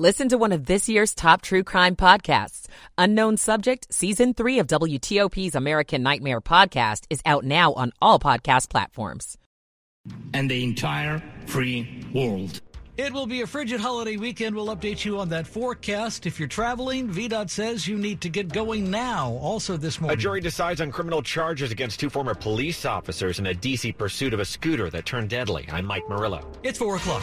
Listen to one of this year's top true crime podcasts. Unknown Subject, Season 3 of WTOP's American Nightmare podcast is out now on all podcast platforms. And the entire free world. It will be a frigid holiday weekend. We'll update you on that forecast. If you're traveling, VDOT says you need to get going now. Also this morning. A jury decides on criminal charges against two former police officers in a D.C. pursuit of a scooter that turned deadly. I'm Mike Murillo. It's 4 o'clock.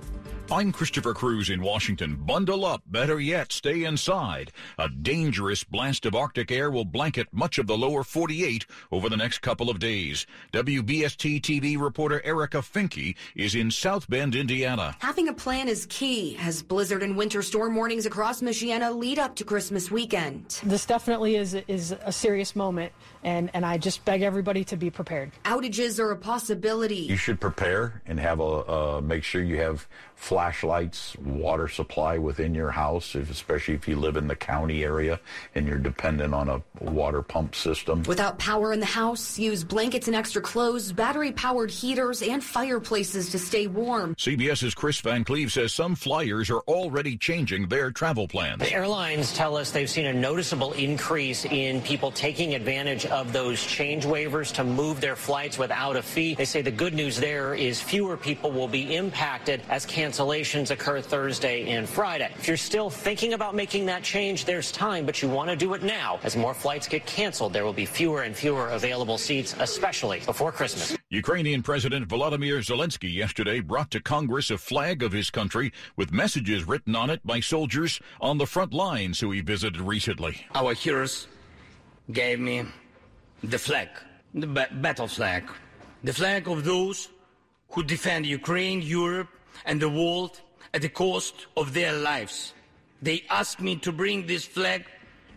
I'm Christopher Cruz in Washington. Bundle up. Better yet, stay inside. A dangerous blast of Arctic air will blanket much of the lower 48 over the next couple of days. WSBT TV reporter Erica Finke is in South Bend, Indiana. Having a plan is key as blizzard and winter storm warnings across Michiana lead up to Christmas weekend. This definitely is is a serious moment and and I just beg everybody to be prepared. Outages are a possibility. You should prepare and have a uh, make sure you have flashlights, water supply within your house, if, especially if you live in the county area and you're dependent on a water pump system. Without power in the house, use blankets and extra clothes, battery-powered heaters, and fireplaces to stay warm. CBS's Chris Van Cleave says some flyers are already changing their travel plans. The airlines tell us they've seen a noticeable increase in people taking advantage of those change waivers to move their flights without a fee. They say the good news there is fewer people will be impacted as cancellations occur Thursday and Friday. If you're still thinking about making that change, there's time, but you want to do it now. As more flights get canceled, there will be fewer and fewer available seats, especially before Christmas. Ukrainian President Volodymyr Zelensky yesterday brought to Congress a flag of his country with messages written on it by soldiers on the front lines who he visited recently. Our heroes gave me the flag, the ba- battle flag, the flag of those who defend Ukraine, Europe, and the world at the cost of their lives. They asked me to bring this flag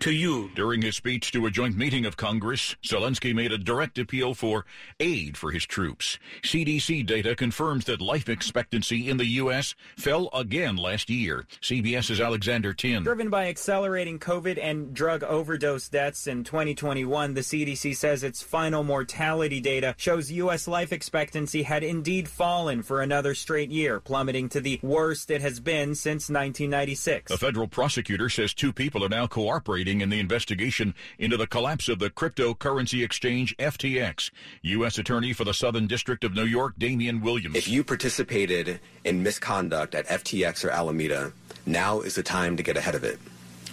to you. During his speech to a joint meeting of Congress, Zelensky made a direct appeal for aid for his troops. CDC data confirms that life expectancy in the U.S. fell again last year. CBS's Alexander Tin. Driven by accelerating COVID and drug overdose deaths in 2021, the CDC says its final mortality data shows U.S. life expectancy had indeed fallen for another straight year, plummeting to the worst it has been since 1996. A federal prosecutor says two people are now cooperating in the investigation into the collapse of the cryptocurrency exchange FTX. U.S. Attorney for the Southern District of New York, Damian Williams. If you participated in misconduct at FTX or Alameda, now is the time to get ahead of it.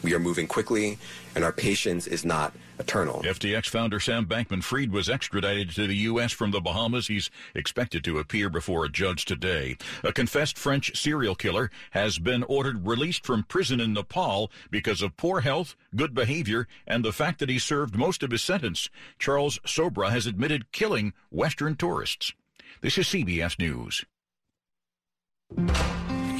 We are moving quickly, and our patience is not eternal. FTX founder Sam Bankman Fried was extradited to the U.S. from the Bahamas. He's expected to appear before a judge today. A confessed French serial killer has been ordered released from prison in Nepal because of poor health, good behavior, and the fact that he served most of his sentence. Charles Sobhraj has admitted killing Western tourists. This is CBS News.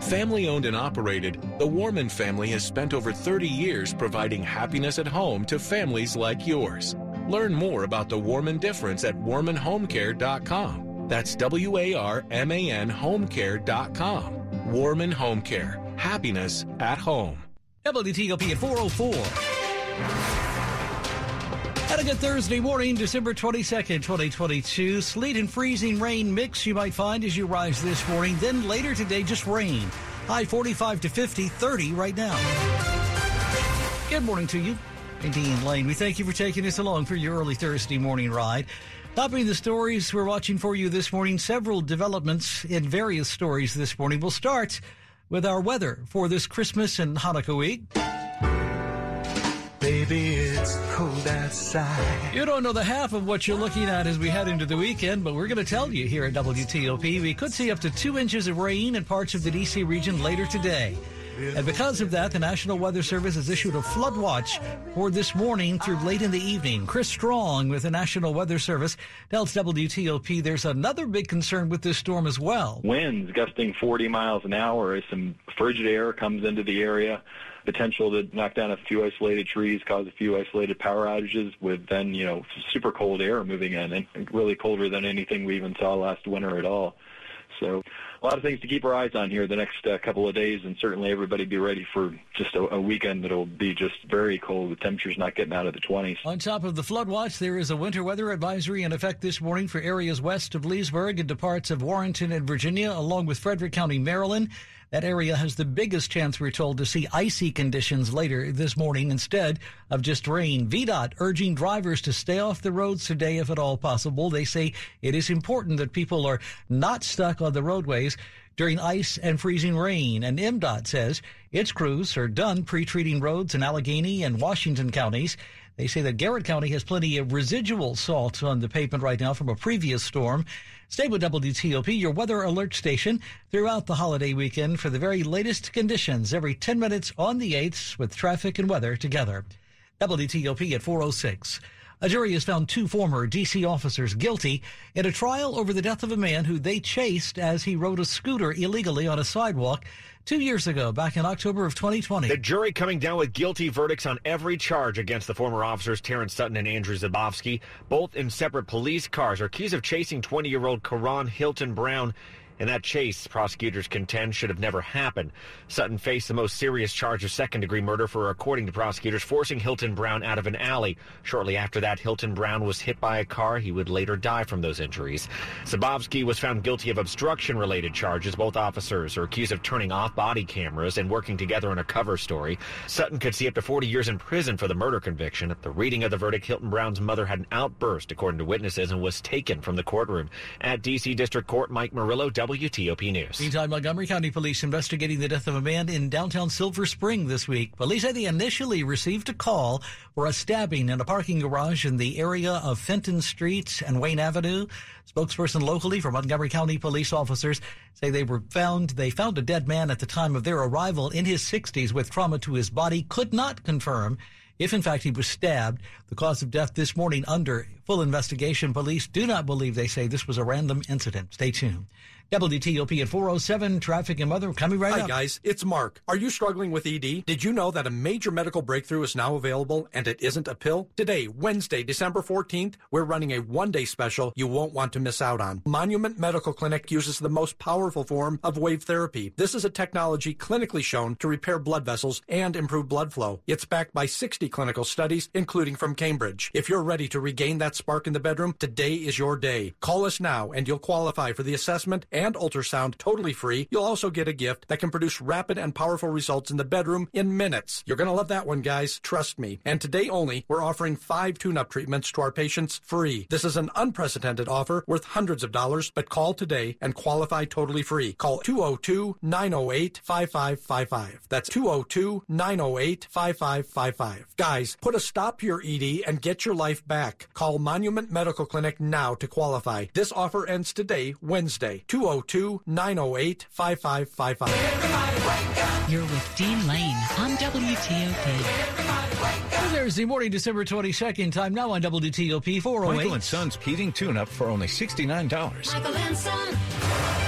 Family owned and operated, the Warman family has spent over 30 years providing happiness at home to families like yours. Learn more about the Warman difference at warmanhomecare.com. That's W A R M A N homecare.com. Warman Home Care. Happiness at home. WTOP at 404. Had a good Thursday morning, December 22nd, 2022. Sleet and freezing rain mix you might find as you rise this morning. Then later today, just rain. High 45 to 50, 30 right now. Good morning to you. I'm Dean Lane. We thank you for taking us along for your early Thursday morning ride. Topping the stories we're watching for you this morning, several developments in various stories this morning. We'll start with our weather for this Christmas and Hanukkah week. Baby, it's cold outside. You don't know the half of what you're looking at as we head into the weekend, but we're going to tell you here at WTOP. We could see up to two inches of rain in parts of the D.C. region later today. And because of that, the National Weather Service has issued a flood watch for this morning through late in the evening. Chris Strong with the National Weather Service tells WTOP there's another big concern with this storm as well. Winds gusting 40 miles an hour as some frigid air comes into the area potential to knock down a few isolated trees, cause a few isolated power outages with then, you know, super cold air moving in and really colder than anything we even saw last winter at all. So a lot of things to keep our eyes on here the next uh, couple of days, and certainly everybody be ready for just a, a weekend that'll be just very cold with temperatures not getting out of the 20s. On top of the flood watch, there is a winter weather advisory in effect this morning for areas west of Leesburg and parts of Warrenton and Virginia, along with Frederick County, Maryland. That area has the biggest chance, we're told, to see icy conditions later this morning instead of just rain. VDOT urging drivers to stay off the roads today if at all possible. They say it is important that people are not stuck on the roadways during ice and freezing rain. And MDOT says its crews are done pre-treating roads in Allegany and Washington counties. They say that Garrett County has plenty of residual salt on the pavement right now from a previous storm. Stay with WTOP, your weather alert station, throughout the holiday weekend for the very latest conditions every 10 minutes on the 8th with traffic and weather together. WTOP at 406. A jury has found two former D.C. officers guilty in a trial over the death of a man who they chased as he rode a scooter illegally on a sidewalk two years ago, back in October of 2020. The jury coming down with guilty verdicts on every charge against the former officers Terrence Sutton and Andrew Zabavsky, both in separate police cars, are accused of chasing 20-year-old Karon Hylton Brown in that chase, prosecutors contend should have never happened. Sutton faced the most serious charge of second degree murder for, according to prosecutors, forcing Hylton Brown out of an alley. Shortly after that, Hylton Brown was hit by a car. He would later die from those injuries. Zabavsky was found guilty of obstruction related charges. Both officers are accused of turning off body cameras and working together on a cover story. Sutton could see up to 40 years in prison for the murder conviction. At the reading of the verdict, Hylton Brown's mother had an outburst, according to witnesses, and was taken from the courtroom. At D.C. District Court, Mike Murillo, WTOP News. Meantime, Montgomery County Police investigating the death of a man in downtown Silver Spring this week. Police say they initially received a call for a stabbing in a parking garage in the area of Fenton Street and Wayne Avenue. Spokesperson locally for Montgomery County police officers say they were found they found a dead man at the time of their arrival in his 60s with trauma to his body. Could not confirm if in fact he was stabbed. The cause of death this morning under full investigation. Police do not believe they say this was a random incident. Stay tuned. WTOP at 407, traffic and weather coming right Hi, up. guys. It's Mark. Are you struggling with ED? Did you know that a major medical breakthrough is now available and it isn't a pill? Today, Wednesday, December 14th, we're running a one day special you won't want to miss out on. Monument Medical Clinic uses the most powerful form of wave therapy. This is a technology clinically shown to repair blood vessels and improve blood flow. It's backed by 60 clinical studies, including from Cambridge. If you're ready to regain that spark in the bedroom, today is your day. Call us now and you'll qualify for the assessment and ultrasound totally free. You'll also get a gift that can produce rapid and powerful results in the bedroom in minutes. You're going to love that one, guys. Trust me. And today only, we're offering five tune-up treatments to our patients free. This is an unprecedented offer worth hundreds of dollars, but call today and qualify totally free. Call 202-908-5555. That's 202-908-5555. Guys, put a stop to your ED and get your life back. Call Monument Medical Clinic now to qualify. This offer ends today, Wednesday. 202 908 5555. You're with Dean Lane on WTOP. There's Thursday morning, December 22nd, time now on WTOP 408. Michael and Son's heating tune-up for only $69. Michael and Son.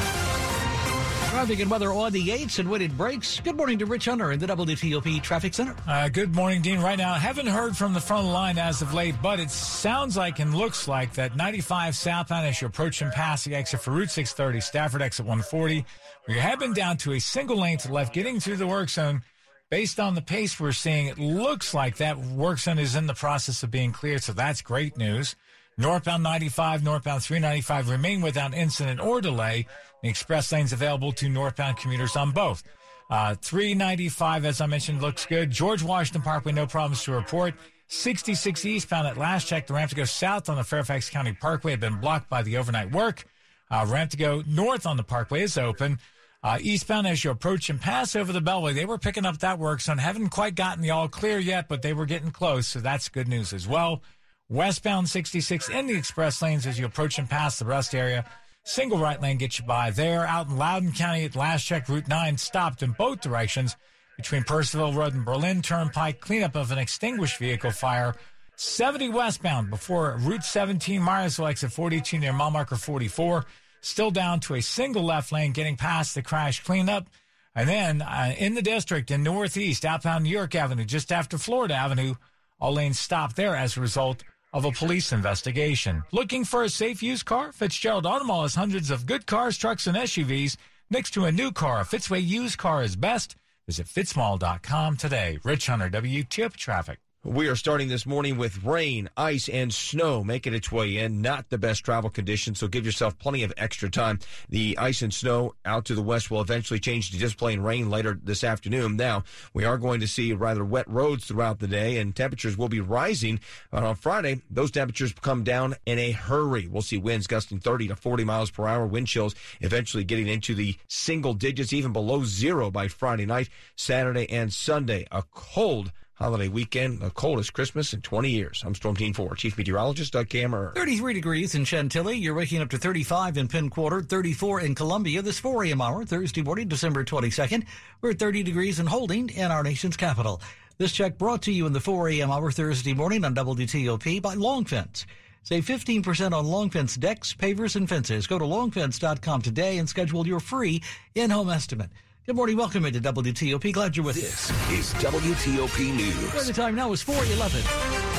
Traffic and weather on the 8s and when it breaks. Good morning to Rich Hunter in the WTOP Traffic Center. Uh, good morning, Dean. Right now, haven't heard from the front line as of late, but it sounds like and looks like that 95 southbound as you approach and pass the exit for Route 630, Stafford exit 140, where you have been down to a single lane to left, getting through the work zone. Based on the pace we're seeing, it looks like that work zone is in the process of being cleared, so that's great news. Northbound 95, northbound 395 remain without incident or delay. The express lanes available to northbound commuters on both. Uh, 395, as I mentioned, looks good. George Washington Parkway, no problems to report. 66 eastbound at last check. The ramp to go south on the Fairfax County Parkway had been blocked by the overnight work. Uh, ramp to go north on the Parkway is open. Uh, eastbound as you approach and pass over the Beltway, they were picking up that work zone. Haven't quite gotten the all clear yet, but they were getting close, so that's good news as well. Westbound 66 in the express lanes as you approach and pass the rest area. Single right lane gets you by there. Out in Loudoun County at last check, Route 9 stopped in both directions between Percival Road and Berlin Turnpike. Cleanup of an extinguished vehicle fire. 70 westbound before Route 17 Myersville exit 42 near mile marker 44 still down to a single left lane getting past the crash cleanup. And then uh, in the district in Northeast, outbound New York Avenue, just after Florida Avenue, all lanes stopped there as a result of a police investigation. Looking for a safe used car? Fitzgerald Automall has hundreds of good cars, trucks, and SUVs next to a new car. A Fitzway used car is best. Visit fitzmall.com today. Rich Hunter, WTOP Traffic. We are starting this morning with rain, ice, and snow making its way in. Not the best travel conditions, so give yourself plenty of extra time. The ice and snow out to the west will eventually change to just plain rain later this afternoon. Now, we are going to see rather wet roads throughout the day, and temperatures will be rising. But on Friday, those temperatures come down in a hurry. We'll see winds gusting 30 to 40 miles per hour, wind chills eventually getting into the single digits, even below zero by Friday night, Saturday, and Sunday. A cold holiday weekend, the coldest Christmas in 20 years. I'm Storm Team 4, Chief Meteorologist Doug Kammerer. 33 degrees in Chantilly. You're waking up to 35 in Penn Quarter, 34 in Columbia this 4 a.m. hour, Thursday morning, December 22nd. We're at 30 degrees and holding in our nation's capital. This check brought to you in the 4 a.m. hour Thursday morning on WTOP by Long Fence. Save 15% on Long Fence decks, pavers, and fences. Go to longfence.com today and schedule your free in-home estimate. Good morning. Welcome into WTOP. Glad you're with us. This is WTOP News. Where the time now is 411.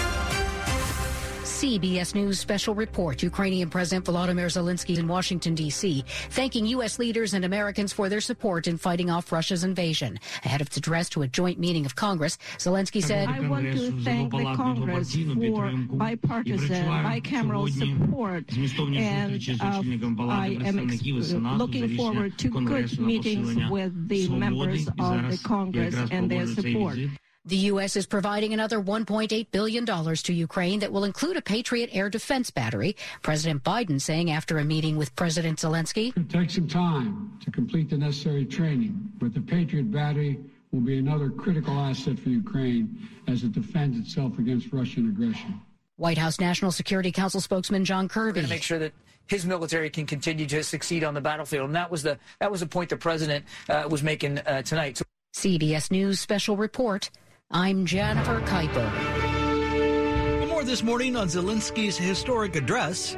CBS News special report. Ukrainian President Volodymyr Zelensky in Washington, D.C., thanking U.S. leaders and Americans for their support in fighting off Russia's invasion. Ahead of its address to a joint meeting of Congress, Zelensky said, I want to thank the Congress for bipartisan, bicameral support, and uh, I am ex- looking forward to good meetings with the members of the Congress and their support. The U.S. is providing another $1.8 billion to Ukraine that will include a Patriot air defense battery. President Biden saying after a meeting with President Zelensky. It takes some time to complete the necessary training, but the Patriot battery will be another critical asset for Ukraine as it defends itself against Russian aggression. White House National Security Council spokesman John Kirby. to make sure that his military can continue to succeed on the battlefield, and that was the that was the point the president uh, was making uh, tonight. So- CBS News special report. I'm Jennifer Kuiper. More this morning on Zelensky's historic address.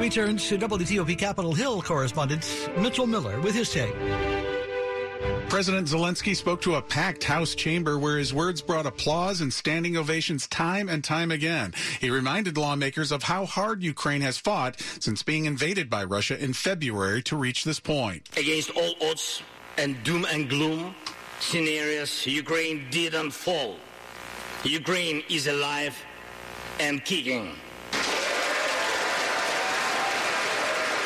We turn to WTOP Capitol Hill correspondent Mitchell Miller with his take. President Zelensky spoke to a packed House chamber where his words brought applause and standing ovations time and time again. He reminded lawmakers of how hard Ukraine has fought since being invaded by Russia in February to reach this point. Against all odds and doom and gloom scenarios, Ukraine didn't fall. Ukraine is alive and kicking.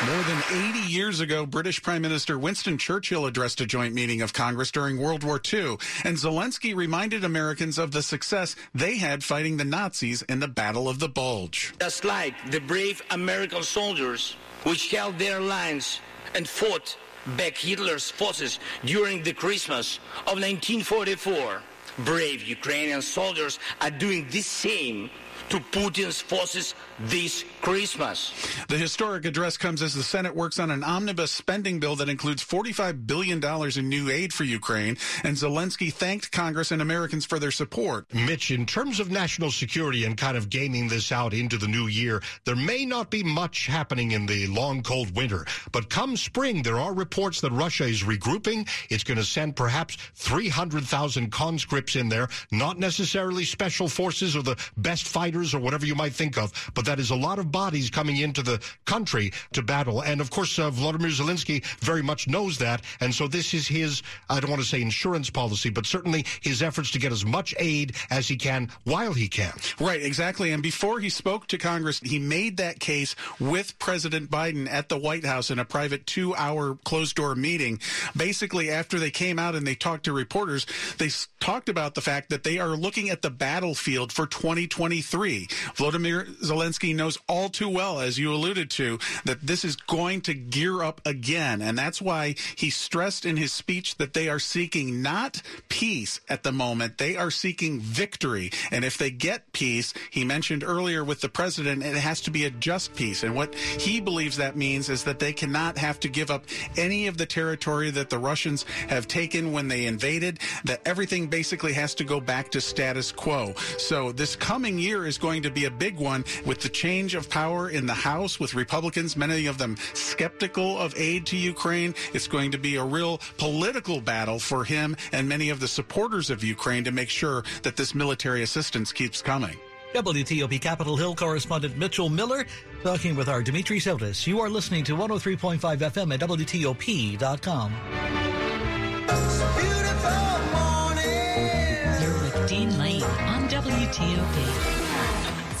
More than 80 years ago, British Prime Minister Winston Churchill addressed a joint meeting of Congress during World War II, and Zelensky reminded Americans of the success they had fighting the Nazis in the Battle of the Bulge. Just like the brave American soldiers which held their lines and fought back Hitler's forces during the Christmas of 1944. Brave Ukrainian soldiers are doing the same to Putin's forces this Christmas. The historic address comes as the Senate works on an omnibus spending bill that includes $45 billion in new aid for Ukraine, and Zelensky thanked Congress and Americans for their support. Mitch, in terms of national security and kind of gaming this out into the new year, there may not be much happening in the long, cold winter. But come spring, there are reports that Russia is regrouping. It's going to send perhaps 300,000 conscripts in there, not necessarily special forces or the best fighters or whatever you might think of, but that is a lot of bodies coming into the country to battle. And of course, uh, Vladimir Zelensky very much knows that. And so this is his, I don't want to say insurance policy, but certainly his efforts to get as much aid as he can while he can. Right, exactly. And before he spoke to Congress, he made that case with President Biden at the White House in a private two hour closed door meeting. Basically, after they came out and they talked to reporters, they talked about the fact that they are looking at the battlefield for 2023 Volodymyr Zelensky knows all too well, as you alluded to, that this is going to gear up again. And that's why he stressed in his speech that they are seeking not peace at the moment, they are seeking victory. And if they get peace, he mentioned earlier with the president, it has to be a just peace. And what he believes that means is that they cannot have to give up any of the territory that the Russians have taken when they invaded, that everything basically has to go back to status quo. So this coming year is going to be a big one with the change of power in the House with Republicans, many of them skeptical of aid to Ukraine. It's going to be a real political battle for him and many of the supporters of Ukraine to make sure that this military assistance keeps coming. WTOP Capitol Hill correspondent Mitchell Miller talking with our Dimitri Sotis. You are listening to 103.5 FM at WTOP.com. You're with Dean Lane on WTOP.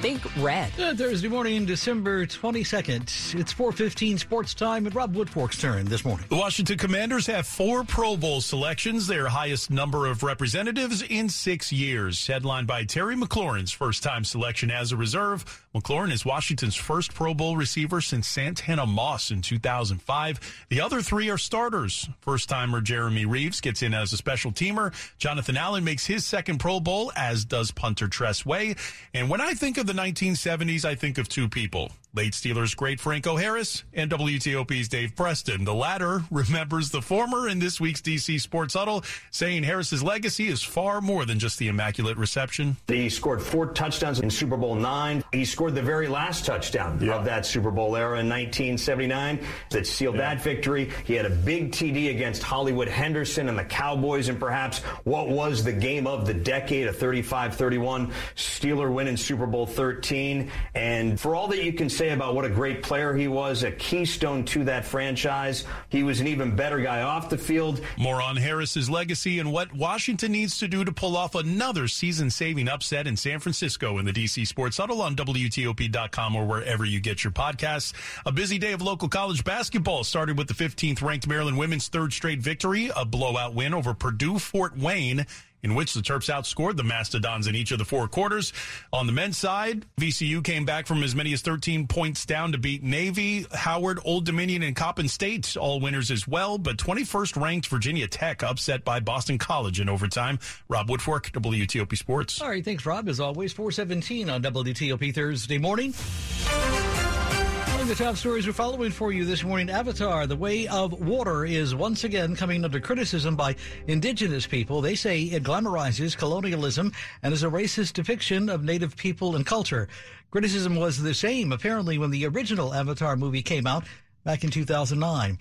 Think red. Good Thursday morning, December 22nd. It's 4.15 sports time and Rob Woodfork's turn this morning. The Washington Commanders have four Pro Bowl selections, their highest number of representatives in six years. Headlined by Terry McLaurin's first time selection as a reserve. McLaurin is Washington's first Pro Bowl receiver since Santana Moss in 2005. The other three are starters. First timer Jeremy Reaves gets in as a special teamer. Jonathan Allen makes his second Pro Bowl, as does punter Tress Way. And when I think of the 1970s, I think of two people. Late Steelers great Franco Harris and WTOP's Dave Preston. The latter remembers the former in this week's DC Sports Huddle, saying Harris's legacy is far more than just the immaculate reception. He scored four touchdowns in Super Bowl nine. He scored the very last touchdown yeah. of that Super Bowl era in 1979 that sealed yeah. that victory. He had a big TD against Hollywood Henderson and the Cowboys, and perhaps what was the game of the decade, a 35-31 Steeler win in Super Bowl 13. And for all that you can say about what a great player he was, a keystone to that franchise. He was an even better guy off the field. More on Harris's legacy and what Washington needs to do to pull off another season-saving upset in San Francisco in the DC Sports Huddle on WTOP.com or wherever you get your podcasts. A busy day of local college basketball started with the 15th ranked Maryland women's third straight victory, a blowout win over Purdue Fort Wayne in which the Terps outscored the Mastodons in each of the four quarters. On the men's side, VCU came back from as many as 13 points down to beat Navy, Howard, Old Dominion, and Coppin State, all winners as well. But 21st ranked Virginia Tech upset by Boston College in overtime. Rob Woodfork, WTOP Sports. All right, thanks, Rob. As always, 417 on WTOP Thursday morning the top stories we're following for you this morning. Avatar, The Way of Water, is once again coming under criticism by indigenous people. They say it glamorizes colonialism and is a racist depiction of native people and culture. Criticism was the same, apparently, when the original Avatar movie came out back in 2009.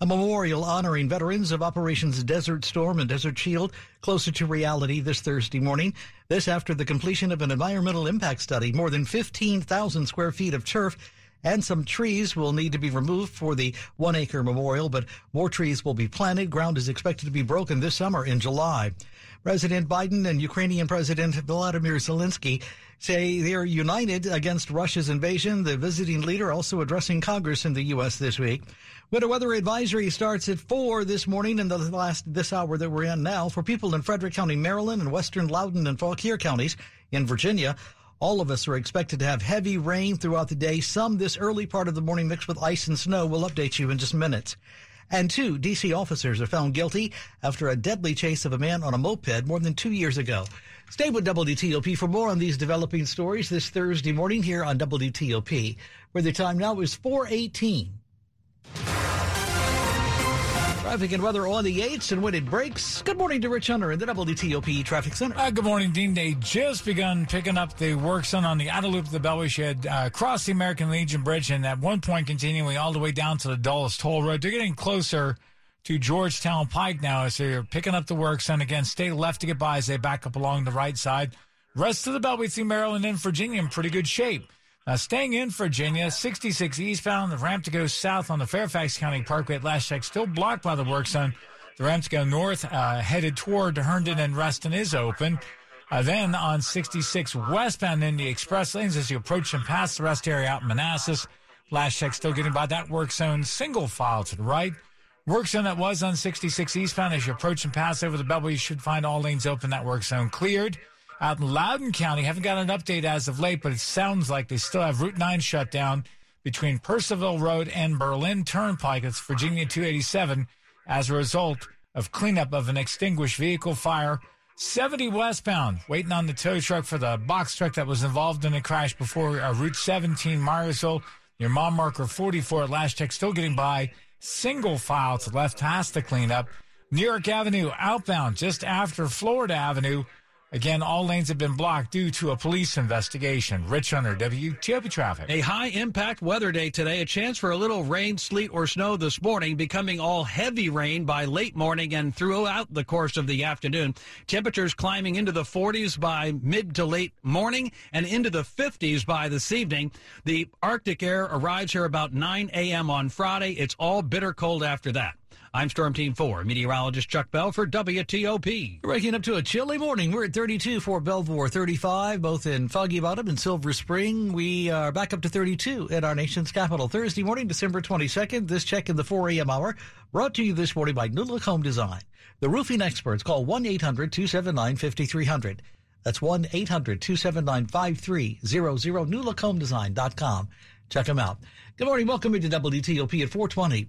A memorial honoring veterans of Operations Desert Storm and Desert Shield closer to reality this Thursday morning. This after the completion of an environmental impact study. More than 15,000 square feet of turf and some trees will need to be removed for the one acre memorial, but more trees will be planted. Ground is expected to be broken this summer in July. President Biden and Ukrainian President Volodymyr Zelensky say they're united against Russia's invasion. The visiting leader also addressing Congress in the U.S. this week. Winter weather advisory starts at four this morning in the last this hour that we're in now for people in Frederick County, Maryland, and western Loudoun and Fauquier counties in Virginia. All of us are expected to have heavy rain throughout the day, some this early part of the morning mixed with ice and snow. We'll update you in just minutes. And two D.C. officers are found guilty after a deadly chase of a man on a moped more than two years ago. Stay with WTOP for more on these developing stories this Thursday morning here on WTOP, where the time now is 418. Traffic and weather on the 8s and when it breaks. Good morning to Rich Hunter in the WTOP Traffic Center. Uh, good morning, Dean. They just begun picking up the work zone on the outer loop of the Beltway Shed uh, across the American Legion Bridge and at one point continuing all the way down to the Dulles Toll Road. They're getting closer to Georgetown Pike now as they're picking up the work zone. Again, stay left to get by as they back up along the right side. Rest of the Beltway through Maryland and Virginia in pretty good shape. Uh, staying in Virginia, 66 eastbound, the ramp to go south on the Fairfax County Parkway at last check, still blocked by the work zone. The ramp to go north, uh, headed toward Herndon and Reston is open. Uh, then on 66 westbound in the express lanes as you approach and pass the rest area out in Manassas. Last check still getting by that work zone, single file to the right. work zone that was on 66 eastbound as you approach and pass over the Beltway, you should find all lanes open. That work zone cleared. Out in Loudoun County, haven't got an update as of late, but it sounds like they still have Route 9 shut down between Percival Road and Berlin Turnpike. It's Virginia 287 as a result of cleanup of an extinguished vehicle fire. 70 westbound, waiting on the tow truck for the box truck that was involved in the crash before uh, Route 17, Myersville. Your mile marker 44 at last check, still getting by. Single file to left has to clean up. New York Avenue outbound just after Florida Avenue. Again, all lanes have been blocked due to a police investigation. Rich Hunter, WTOP Traffic. A high impact weather day today. A chance for a little rain, sleet, or snow this morning, becoming all heavy rain by late morning and throughout the course of the afternoon. Temperatures climbing into the 40s by mid to late morning and into the 50s by this evening. The Arctic air arrives here about 9 a.m. on Friday. It's all bitter cold after that. I'm Storm Team 4, meteorologist Chuck Bell for WTOP. Waking up to a chilly morning. We're at 32 for Belvoir, 35, both in Foggy Bottom and Silver Spring. We are back up to 32 at our nation's capital. Thursday morning, December 22nd. This check in the 4 a.m. hour brought to you this morning by New Look Home Design. The roofing experts call 1 800 279 5300. That's 1 800 279 5300. NewLookHomeDesign.com. Check them out. Good morning. Welcome into WTOP at 420.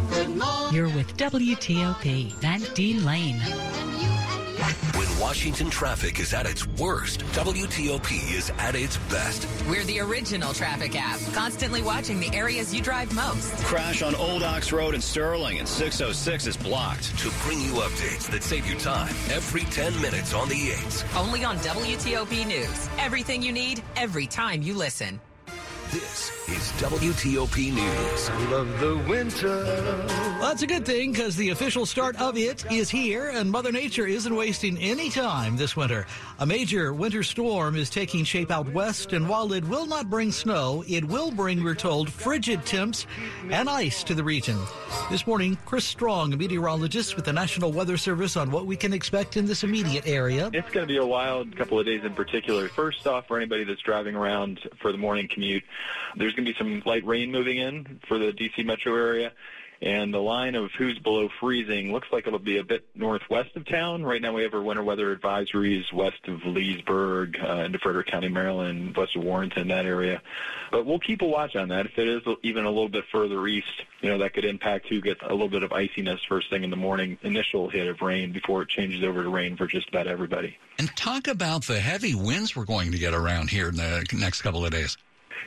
You're with WTOP, Van Dean Lane. When Washington traffic is at its worst, WTOP is at its best. We're the original traffic app, constantly watching the areas you drive most. Crash on Old Ox Road in Sterling and 606 is blocked. To bring you updates that save you time every 10 minutes on the 8s. Only on WTOP News. Everything you need, every time you listen. This is WTOP News. I love the winter. Well, that's a good thing because the official start of it is here, and Mother Nature isn't wasting any time this winter. A major winter storm is taking shape out west, and while it will not bring snow, it will bring, we're told, frigid temps and ice to the region. This morning, Chris Strong, a meteorologist with the National Weather Service, on what we can expect in this immediate area. It's going to be a wild couple of days in particular. First off, for anybody that's driving around for the morning commute, there's going to be some light rain moving in for the D.C. metro area. And the line of who's below freezing looks like it'll be a bit northwest of town. Right now we have our winter weather advisories west of Leesburg, uh, into Frederick County, Maryland, west of Warrenton, that area. But we'll keep a watch on that. If it is even a little bit further east, you know, that could impact who gets a little bit of iciness first thing in the morning, initial hit of rain before it changes over to rain for just about everybody. And talk about the heavy winds we're going to get around here in the next couple of days.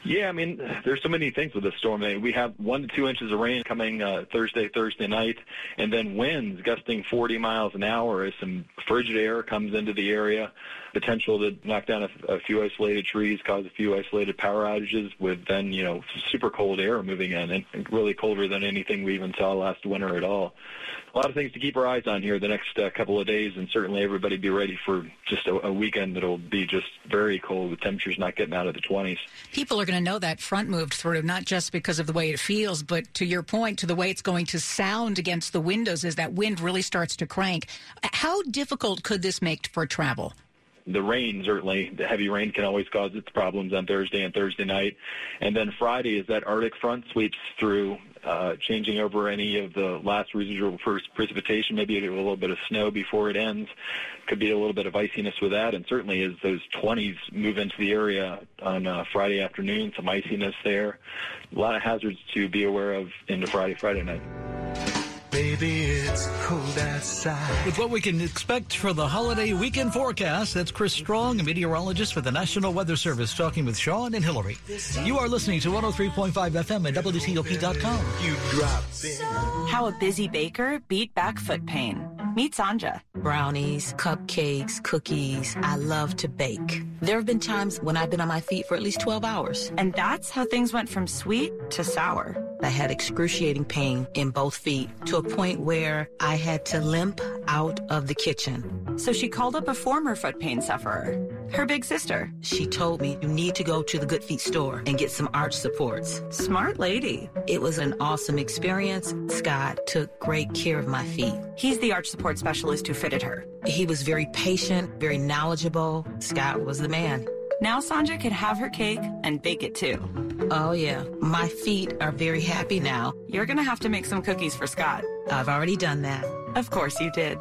Yeah, I mean, there's so many things with this storm. We have one to two inches of rain coming uh, Thursday, Thursday night, and then winds gusting 40 miles an hour as some frigid air comes into the area. Potential to knock down a, a few isolated trees, cause a few isolated power outages, with then you know super cold air moving in, and really colder than anything we even saw last winter at all. A lot of things to keep our eyes on here the next uh, couple of days, and certainly everybody be ready for just a, a weekend that'll be just very cold with temperatures not getting out of the 20s. People are going to know that front moved through, not just because of the way it feels, but to your point, to the way it's going to sound against the windows as that wind really starts to crank. How difficult could this make for travel? The rain certainly the heavy rain can always cause its problems on Thursday and Thursday night. And then Friday as that Arctic front sweeps through uh, changing over any of the last residual precipitation. Maybe a little bit of snow before it ends. Could be a little bit of iciness with that. And certainly as those 20s move into the area on uh, Friday afternoon some iciness there. A lot of hazards to be aware of into Friday Friday night Baby, it's cold outside. With what we can expect for the holiday weekend forecast, that's Chris Strong, a meteorologist for the National Weather Service, talking with Sean and Hillary. You are listening to 103.5 FM at WTOP.com. You drop How a busy baker beat back foot pain. Meet Sanja. Brownies, cupcakes, cookies. I love to bake. There have been times when I've been on my feet for at least 12 hours. And that's how things went from sweet to sour. I had excruciating pain in both feet to a point where I had to limp out of the kitchen. So she called up a former foot pain sufferer, her big sister. She told me, you need to go to the Good Feet store and get some arch supports. Smart lady. It was an awesome experience. Scott took great care of my feet. He's the arch support specialist who fitted her. He was very patient, very knowledgeable. Scott was the man. Now Sanja can have her cake and bake it too. Oh, yeah. My feet are very happy now. You're going to have to make some cookies for Scott. I've already done that. Of course you did.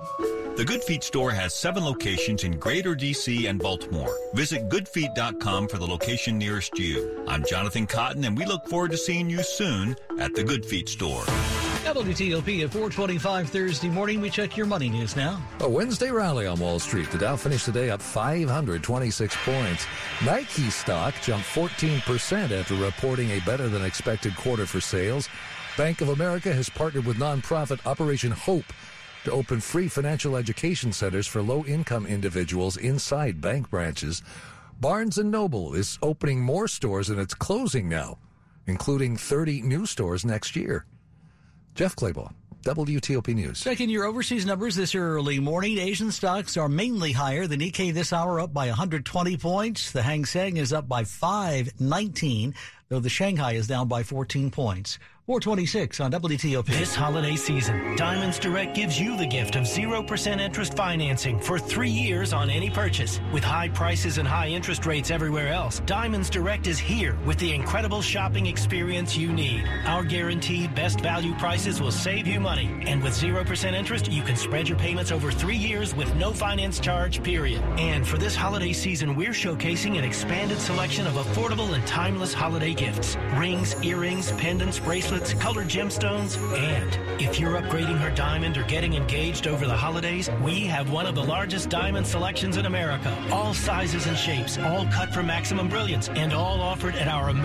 The Good Feet store has seven locations in Greater DC and Baltimore. Visit goodfeet.com for the location nearest you. I'm Jonathan Cotton, and we look forward to seeing you soon at the Good Feet store. WTOP at 425 Thursday morning. We check your money news now. A Wednesday rally on Wall Street. The Dow finished today up 526 points. Nike stock jumped 14% after reporting a better than expected quarter for sales. Bank of America has partnered with nonprofit Operation Hope to open free financial education centers for low income individuals inside bank branches. Barnes & Noble is opening more stores and it's closing now, including 30 new stores next year. Jeff Clabaugh, WTOP News. Checking your overseas numbers this early morning. Asian stocks are mainly higher. The Nikkei this hour up by 120 points. The Hang Seng is up by 519, though the Shanghai is down by 14 points. 426 on WTOP. This holiday season, Diamonds Direct gives you the gift of 0% interest financing for three years on any purchase. With high prices and high interest rates everywhere else, Diamonds Direct is here with the incredible shopping experience you need. Our guaranteed best value prices will save you money. And with 0% interest, you can spread your payments over three years with no finance charge, period. And for this holiday season, we're showcasing an expanded selection of affordable and timeless holiday gifts. Rings, earrings, pendants, bracelets, colored gemstones, and if you're upgrading her diamond or getting engaged over the holidays, we have one of the largest diamond selections in America. All sizes and shapes, all cut for maximum brilliance, and all offered at our amazing